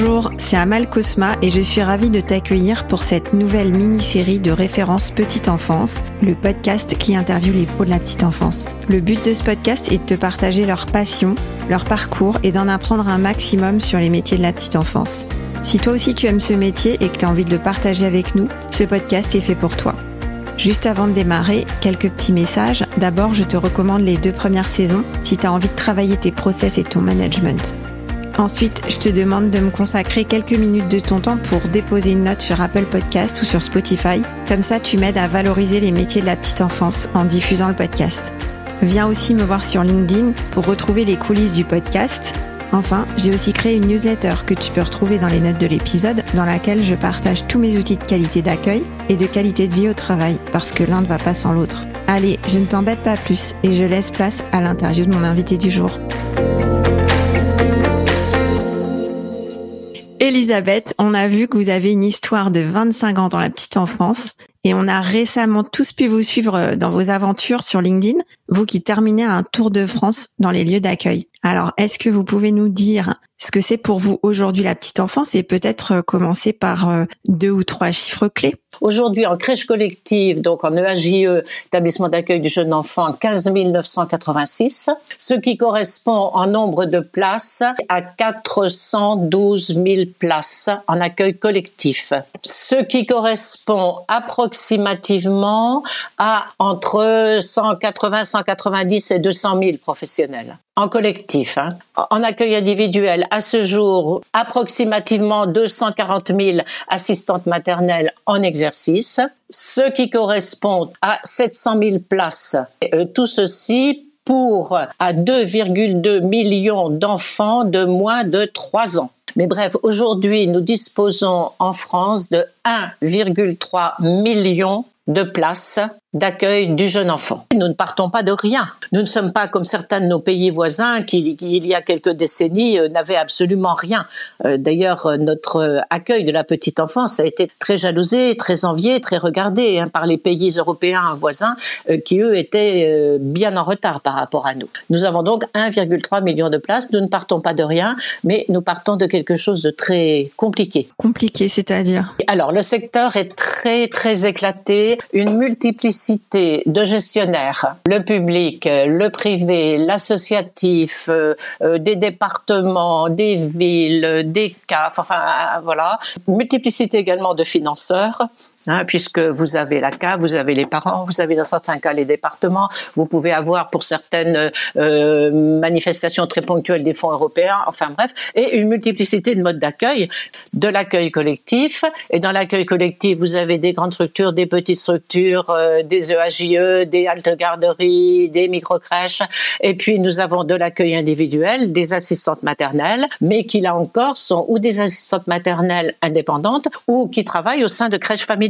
Bonjour, c'est Amal Cosma et je suis ravie de t'accueillir pour cette nouvelle mini-série de références petite enfance, le podcast qui interviewe les pros de la petite enfance. Le but de ce podcast est de te partager leur passion, leur parcours et d'en apprendre un maximum sur les métiers de la petite enfance. Si toi aussi tu aimes ce métier et que tu as envie de le partager avec nous, ce podcast est fait pour toi. Juste avant de démarrer, quelques petits messages. D'abord, je te recommande les deux premières saisons si tu as envie de travailler tes process et ton management. Ensuite, je te demande de me consacrer quelques minutes de ton temps pour déposer une note sur Apple Podcast ou sur Spotify. Comme ça, tu m'aides à valoriser les métiers de la petite enfance en diffusant le podcast. Viens aussi me voir sur LinkedIn pour retrouver les coulisses du podcast Enfin, j'ai aussi créé une newsletter que tu peux retrouver dans les notes de l'épisode, dans laquelle je partage tous mes outils de qualité d'accueil et de qualité de vie au travail, parce que l'un ne va pas sans l'autre. Allez, je ne t'embête pas plus et je laisse place à l'interview de mon invité du jour. Elisabeth, on a vu que vous avez une histoire de 25 ans dans la petite enfance et on a récemment tous pu vous suivre dans vos aventures sur LinkedIn, vous qui terminez un tour de France dans les lieux d'accueil. Alors, est-ce que vous pouvez nous dire ce que c'est pour vous aujourd'hui la petite enfance et peut-être euh, commencer par euh, deux ou trois chiffres clés? Aujourd'hui, en crèche collective, donc en EAJE, e, établissement d'accueil du jeune enfant, 15 986, ce qui correspond en nombre de places à 412 000 places en accueil collectif, ce qui correspond approximativement à entre 180, 190 et 200 000 professionnels en collectif. Hein. En accueil individuel, à ce jour, approximativement 240 000 assistantes maternelles en exercice, ce qui correspond à 700 000 places. Euh, tout ceci pour à 2,2 millions d'enfants de moins de 3 ans. Mais bref, aujourd'hui, nous disposons en France de 1,3 million de places d'accueil du jeune enfant. Nous ne partons pas de rien. Nous ne sommes pas comme certains de nos pays voisins qui, il y a quelques décennies, euh, n'avaient absolument rien. Euh, d'ailleurs, euh, notre accueil de la petite enfance a été très jalousé, très envié, très regardé hein, par les pays européens voisins qui, eux, étaient bien en retard par rapport à nous. Nous avons donc 1,3 million de places. Nous ne partons pas de rien, mais nous partons de quelque chose de très compliqué. Compliqué, c'est-à-dire? Alors, le secteur est très, très éclaté. Une multiplicité de gestionnaires, le public, le privé, l'associatif, euh, euh, des départements, des villes, des CAF, enfin voilà, multiplicité également de financeurs. Hein, puisque vous avez la CAF, vous avez les parents, vous avez dans certains cas les départements, vous pouvez avoir pour certaines euh, manifestations très ponctuelles des fonds européens, enfin bref, et une multiplicité de modes d'accueil, de l'accueil collectif, et dans l'accueil collectif, vous avez des grandes structures, des petites structures, euh, des EAJE, e, des haltes garderies, des micro-crèches, et puis nous avons de l'accueil individuel, des assistantes maternelles, mais qui là encore sont ou des assistantes maternelles indépendantes ou qui travaillent au sein de crèches familiales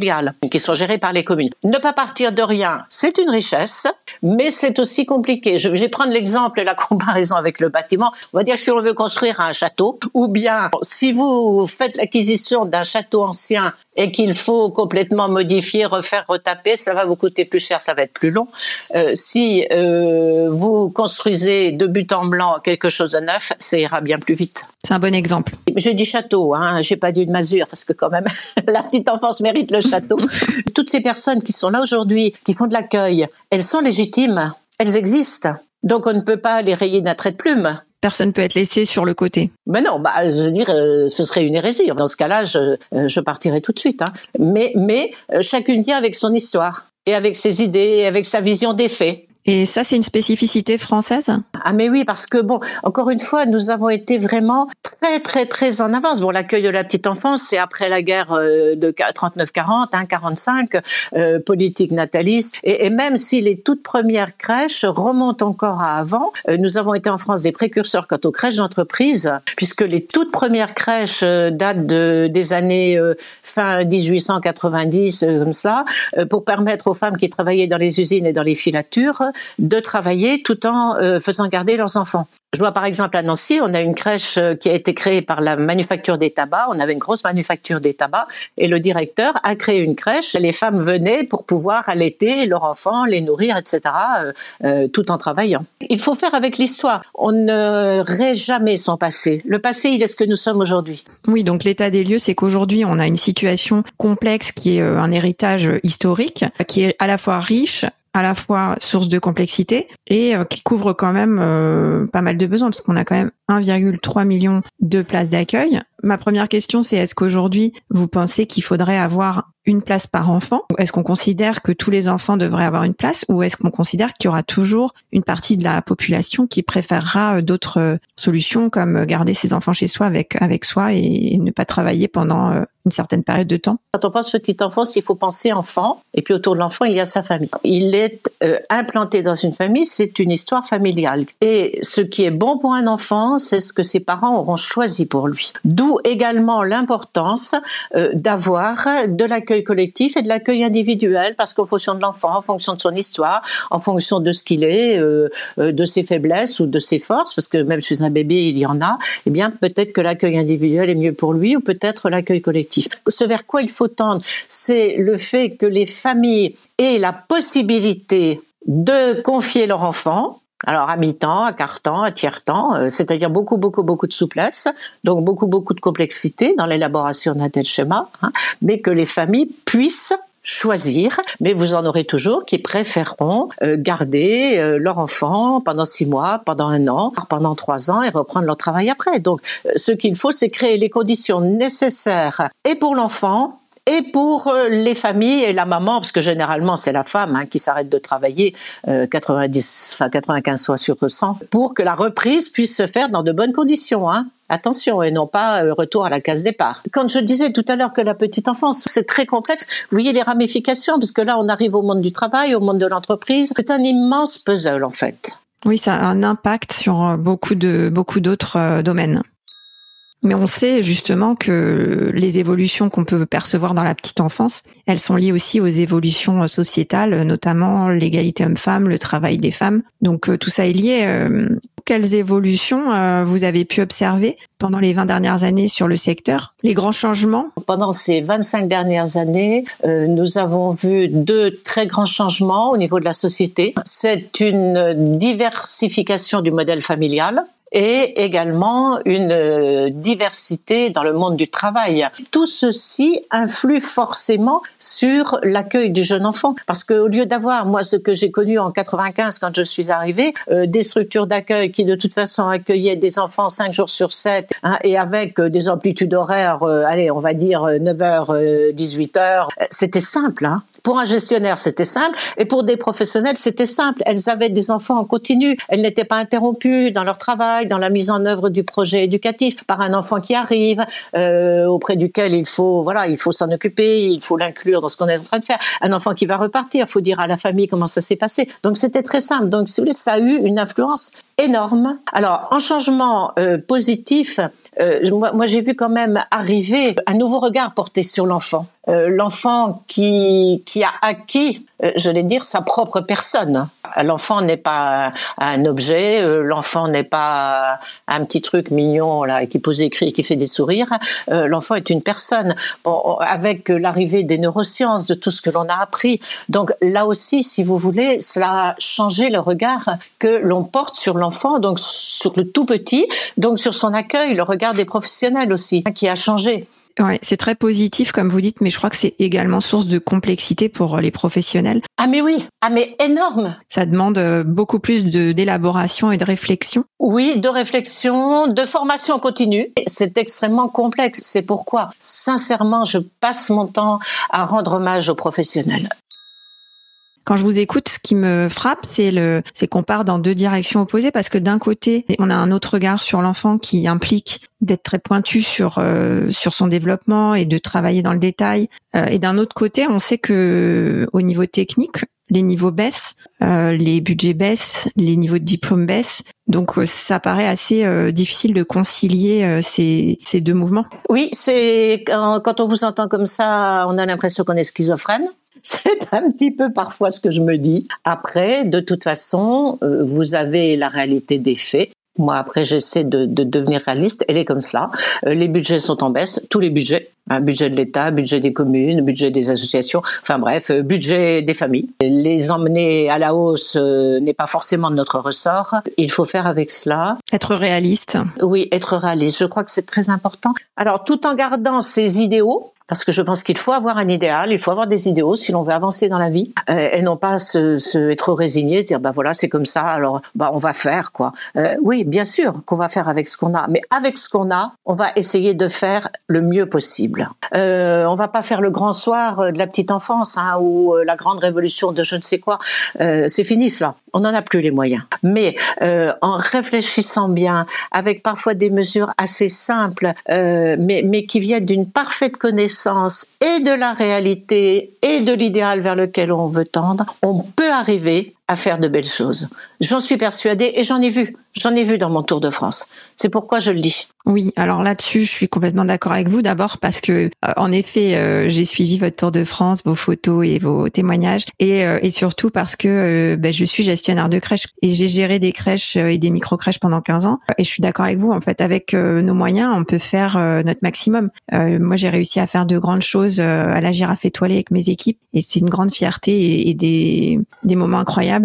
qui sont gérées par les communes. Ne pas partir de rien, c'est une richesse, mais c'est aussi compliqué. Je vais prendre l'exemple, la comparaison avec le bâtiment. On va dire que si on veut construire un château, ou bien si vous faites l'acquisition d'un château ancien et qu'il faut complètement modifier, refaire, retaper, ça va vous coûter plus cher, ça va être plus long. Euh, si euh, vous construisez de but en blanc quelque chose de neuf, ça ira bien plus vite. C'est un bon exemple. J'ai dit château, hein, j'ai pas dit une masure parce que quand même la petite enfance mérite le château. Toutes ces personnes qui sont là aujourd'hui, qui font de l'accueil, elles sont légitimes, elles existent. Donc on ne peut pas les rayer d'un trait de plume personne peut être laissé sur le côté. Mais non, bah, je veux dire, euh, ce serait une hérésie. Dans ce cas-là, je, euh, je partirais tout de suite. Hein. Mais, mais euh, chacune vient avec son histoire et avec ses idées, et avec sa vision des faits. Et ça, c'est une spécificité française? Ah mais oui, parce que bon, encore une fois, nous avons été vraiment très très très en avance. Bon, l'accueil de la petite enfance, c'est après la guerre euh, de 39-40, hein, 45, euh, politique nataliste. Et, même si les toutes premières crèches remontent encore à avant, euh, nous avons été en France des précurseurs quant aux crèches d'entreprise, puisque les toutes premières crèches euh, datent de, des années fin 1890, comme ça, pour permettre aux femmes qui travaillaient dans les usines et dans les filatures de travailler tout en faisant garder leurs enfants. Je vois par exemple à Nancy, on a une crèche euh, qui a été créée par la manufacture des tabacs. On avait une grosse manufacture des tabacs et le directeur a créé une crèche. Les femmes venaient pour pouvoir allaiter leurs enfants, les nourrir, etc., euh, euh, tout en travaillant. Il faut faire avec l'histoire. On ne rêve jamais son passé. Le passé, il est ce que nous sommes aujourd'hui. Oui, donc l'état des lieux, c'est qu'aujourd'hui, on a une situation complexe qui est un héritage historique, qui est à la fois riche, à la fois source de complexité et euh, qui couvre quand même euh, pas mal de besoins parce qu'on a quand même 1,3 million de places d'accueil. Ma première question, c'est est-ce qu'aujourd'hui, vous pensez qu'il faudrait avoir une place par enfant? Est-ce qu'on considère que tous les enfants devraient avoir une place? Ou est-ce qu'on considère qu'il y aura toujours une partie de la population qui préférera euh, d'autres solutions comme garder ses enfants chez soi avec avec soi et ne pas travailler pendant une certaine période de temps? Quand on pense petite enfance, il faut penser enfant, et puis autour de l'enfant, il y a sa famille. Il est euh, implanté dans une famille, c'est une histoire familiale. Et ce qui est bon pour un enfant, c'est ce que ses parents auront choisi pour lui. D'où également l'importance euh, d'avoir de l'accueil collectif et de l'accueil individuel, parce qu'en fonction de l'enfant, en fonction de son histoire, en fonction de ce qu'il est, euh, de ses faiblesses ou de ses forces, parce que même chez un bébé, il y en a, eh bien peut-être que l'accueil individuel est mieux pour lui, ou peut-être l'accueil collectif. Ce vers quoi il faut tendre, c'est le fait que les familles aient la possibilité de confier leur enfant, alors à mi-temps, à quart-temps, à tiers-temps, euh, c'est-à-dire beaucoup, beaucoup, beaucoup de souplesse, donc beaucoup, beaucoup de complexité dans l'élaboration d'un tel schéma, hein, mais que les familles puissent choisir, mais vous en aurez toujours qui préféreront euh, garder euh, leur enfant pendant six mois, pendant un an, pendant trois ans et reprendre leur travail après. Donc, ce qu'il faut, c'est créer les conditions nécessaires et pour l'enfant et pour les familles et la maman, parce que généralement c'est la femme hein, qui s'arrête de travailler 90, enfin 95 fois sur 100, pour que la reprise puisse se faire dans de bonnes conditions. Hein. Attention, et non pas euh, retour à la case départ. Quand je disais tout à l'heure que la petite enfance, c'est très complexe, vous voyez les ramifications, parce que là, on arrive au monde du travail, au monde de l'entreprise. C'est un immense puzzle, en fait. Oui, ça a un impact sur euh, beaucoup de beaucoup d'autres euh, domaines. Mais on sait justement que les évolutions qu'on peut percevoir dans la petite enfance, elles sont liées aussi aux évolutions sociétales, notamment l'égalité homme-femme, le travail des femmes. Donc tout ça est lié quelles évolutions euh, vous avez pu observer pendant les 20 dernières années sur le secteur? Les grands changements? Pendant ces 25 dernières années, euh, nous avons vu deux très grands changements au niveau de la société. C'est une diversification du modèle familial et également une euh, diversité dans le monde du travail. Tout ceci influe forcément sur l'accueil du jeune enfant parce qu'au lieu d'avoir moi ce que j'ai connu en 95 quand je suis arrivée, euh, des structures d'accueil qui de toute façon accueillaient des enfants 5 jours sur 7 hein, et avec euh, des amplitudes horaires allez, on va dire 9h 18h, c'était simple hein. Pour un gestionnaire, c'était simple, et pour des professionnels, c'était simple. Elles avaient des enfants en continu, elles n'étaient pas interrompues dans leur travail, dans la mise en œuvre du projet éducatif par un enfant qui arrive, euh, auprès duquel il faut, voilà, il faut s'en occuper, il faut l'inclure dans ce qu'on est en train de faire. Un enfant qui va repartir, il faut dire à la famille comment ça s'est passé. Donc c'était très simple. Donc si vous voulez, ça a eu une influence énorme. Alors en changement euh, positif, euh, moi, j'ai vu quand même arriver un nouveau regard porté sur l'enfant. Euh, l'enfant qui, qui a acquis, je vais dire, sa propre personne. L'enfant n'est pas un objet, euh, l'enfant n'est pas un petit truc mignon là qui pose des cris et qui fait des sourires. l'enfant est une personne. Avec l'arrivée des neurosciences, de tout ce que l'on a appris, donc là aussi, si vous voulez, cela a changé le regard que l'on porte sur l'enfant, donc sur le tout petit, donc sur son accueil, le regard des professionnels aussi, qui a changé. Ouais, c'est très positif comme vous dites, mais je crois que c'est également source de complexité pour les professionnels. Ah mais oui, ah mais énorme. Ça demande euh, beaucoup plus de d'élaboration et de réflexion. Oui, de réflexion, de formation continue. C'est extrêmement complexe. C'est pourquoi, sincèrement, je passe mon temps à rendre hommage aux professionnels. Quand je vous écoute, ce qui me frappe, c'est le, c'est qu'on part dans deux directions opposées parce que d'un côté, on a un autre regard sur l'enfant qui implique d'être très pointu sur euh, sur son développement et de travailler dans le détail. Euh, et d'un autre côté, on sait que au niveau technique, les niveaux baissent, euh, les budgets baissent, les niveaux de diplôme baissent. Donc ça paraît assez difficile de concilier ces, ces deux mouvements. Oui, c'est quand, on vous entend comme ça, on a l'impression qu'on est schizophrène. C'est un petit peu parfois ce que je me dis. Après, de toute façon, euh, vous avez la réalité des faits. Moi, après, j'essaie de, de, devenir réaliste. Elle est comme cela. Euh, les budgets sont en baisse, tous les budgets. Un budget de l'État, budget des communes, budget des associations, enfin bref, euh, budget des familles. Les emmener à la hausse euh, n'est pas forcément de notre ressort. Il faut faire avec cela. Être réaliste. Oui, être réaliste. Je crois que c'est très important. Alors, tout en gardant ses idéaux, parce que je pense qu'il faut avoir un idéal, il faut avoir des idéaux si l'on veut avancer dans la vie euh, et non pas se, se, être résigné, se dire bah voilà c'est comme ça, alors bah on va faire quoi. Euh, oui, bien sûr qu'on va faire avec ce qu'on a, mais avec ce qu'on a, on va essayer de faire le mieux possible. Euh, on va pas faire le grand soir euh, de la petite enfance hein, ou euh, la grande révolution de je ne sais quoi. c'est fini cela. On n'en a plus les moyens. Mais en réfléchissant bien, avec parfois des mesures assez simples, mais mais qui viennent d'une parfaite connaissance et de la réalité et de l'idéal vers lequel on veut tendre, on peut arriver à faire de belles choses. J'en suis persuadée et j'en ai vu. J'en ai vu dans mon Tour de France. C'est pourquoi je le dis. Oui, alors là-dessus, je suis complètement d'accord avec vous. D'abord parce que, euh, en effet, euh, j'ai suivi votre Tour de France, vos photos et vos témoignages, et, euh, et surtout parce que ben, je suis gestionnaire de crèche et j'ai géré des crèches et des micro-crèches pendant 15 ans. Et je suis d'accord avec vous. En fait, avec nos moyens, on peut faire notre maximum. moi, j'ai réussi à faire de grandes choses à la girafe étoilée avec mes équipes, et c'est une grande fierté et, et des, des moments incroyables.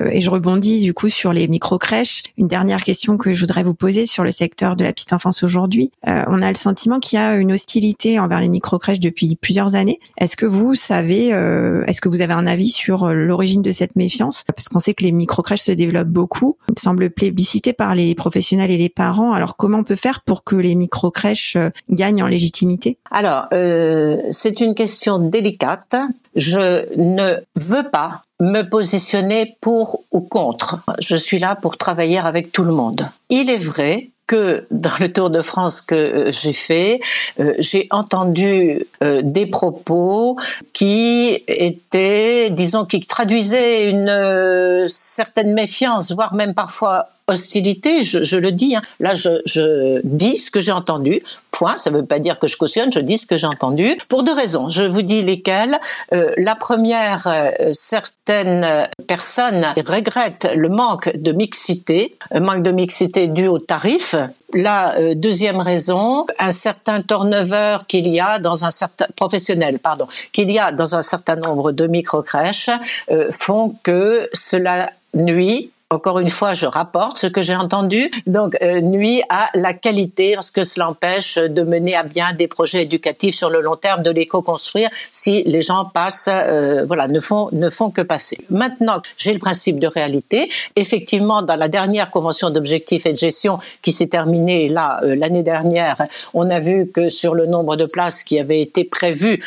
Euh, et je rebondis du coup sur les micro-crèches. Une dernière question que je voudrais vous poser sur le secteur de la petite enfance aujourd'hui. Euh, on a le sentiment qu'il y a une hostilité envers les micro-crèches depuis plusieurs années. Est-ce que vous savez, euh, est-ce que vous avez un avis sur l'origine de cette méfiance? Parce qu'on sait que les micro-crèches se développent beaucoup, semblent plébiscités par les professionnels et les parents. Alors comment on peut faire pour que les micro-crèches gagnent en légitimité? Alors, c'est une question délicate. Je ne veux pas me positionner pour ou contre. Je suis là pour travailler avec tout le monde. Il est vrai que dans le Tour de France que euh, j'ai fait, euh, j'ai entendu euh, des propos qui étaient, disons, qui traduisaient une certaine méfiance, voire même parfois hostilité, je, je le dis. Hein. Là, je, je dis ce que j'ai entendu. Point. Ça ne veut pas dire que je cautionne. Je dis ce que j'ai entendu pour deux raisons. Je vous dis lesquelles. Euh, la première, euh, certaines personnes regrettent le manque de mixité, un manque de mixité dû au tarif. La euh, deuxième raison, un certain turnover qu'il y a dans un certain professionnel, pardon, qu'il y a dans un certain nombre de micro crèches euh, font que cela nuit encore une fois, je rapporte ce que j'ai entendu, donc euh, nuit à la qualité parce que cela empêche de mener à bien des projets éducatifs sur le long terme, de l'éco-construire si les gens passent, euh, voilà, ne font ne font que passer. Maintenant, j'ai le principe de réalité. Effectivement, dans la dernière convention d'objectifs et de gestion qui s'est terminée là euh, l'année dernière, on a vu que sur le nombre de places qui avaient été prévues,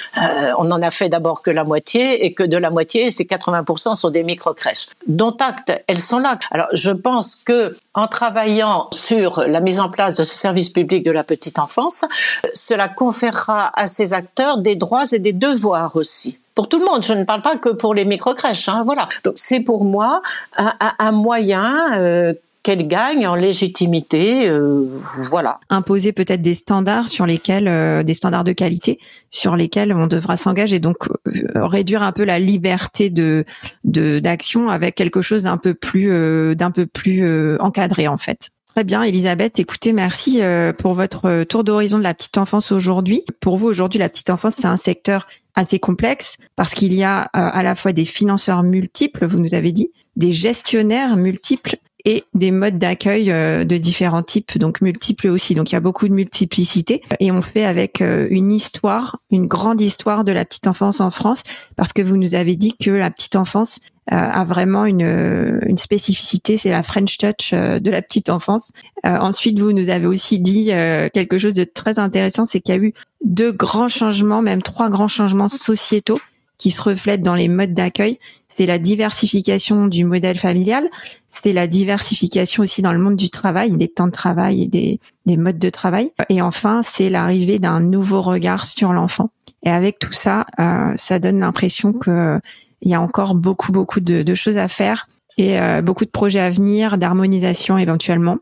on n'en a fait d'abord que la moitié et que de la moitié, c'est 80% sont des micro crèches. Dont acte, elles sont là alors, je pense que en travaillant sur la mise en place de ce service public de la petite enfance, cela conférera à ces acteurs des droits et des devoirs aussi pour tout le monde. Je ne parle pas que pour les microcrèches. Hein, voilà. Donc c'est pour moi un, un moyen euh, qu'elle gagne en légitimité, euh, voilà. Imposer peut-être des standards sur lesquels, euh, des standards de qualité sur lesquels on devra s'engager, donc euh, réduire un peu la liberté de d'action avec quelque chose d'un peu plus d'un peu plus encadré en fait. Très bien, Elisabeth. Écoutez, merci pour votre tour d'horizon de la petite enfance aujourd'hui. Pour vous, aujourd'hui, la petite enfance, c'est un secteur assez complexe parce qu'il y a à la fois des financeurs multiples, vous nous avez dit, des gestionnaires multiples et des modes d'accueil euh, de différents types, donc multiples aussi. Donc il y a beaucoup de multiplicité et on fait avec euh, une histoire, une grande histoire de la petite enfance en France, parce que vous nous avez dit que la petite enfance euh, a vraiment une, une spécificité, c'est la French touch de la petite enfance. ensuite, vous nous avez aussi dit quelque chose de très intéressant, c'est qu'il y a eu deux grands changements, même trois grands changements sociétaux qui se reflètent dans les modes d'accueil c'est la diversification du modèle familial, c'est la diversification aussi dans le monde du travail, des temps de travail et des, des modes de travail. Et enfin, c'est l'arrivée d'un nouveau regard sur l'enfant. Et avec tout ça, euh, ça donne l'impression que il y a encore beaucoup, beaucoup de, choses à faire et euh, beaucoup de projets à venir, d'harmonisation éventuellement.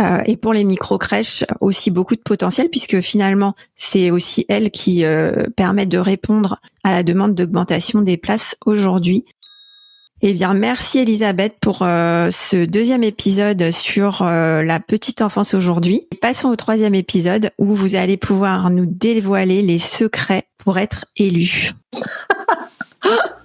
Euh, et pour les micro-crèches, aussi beaucoup de potentiel puisque finalement, c'est aussi elles qui euh, permettent de répondre à la demande d'augmentation des places aujourd'hui. Eh bien, merci Elisabeth pour euh, ce deuxième épisode sur euh, la petite enfance aujourd'hui. Passons au troisième épisode où vous allez pouvoir nous dévoiler les secrets pour être élu.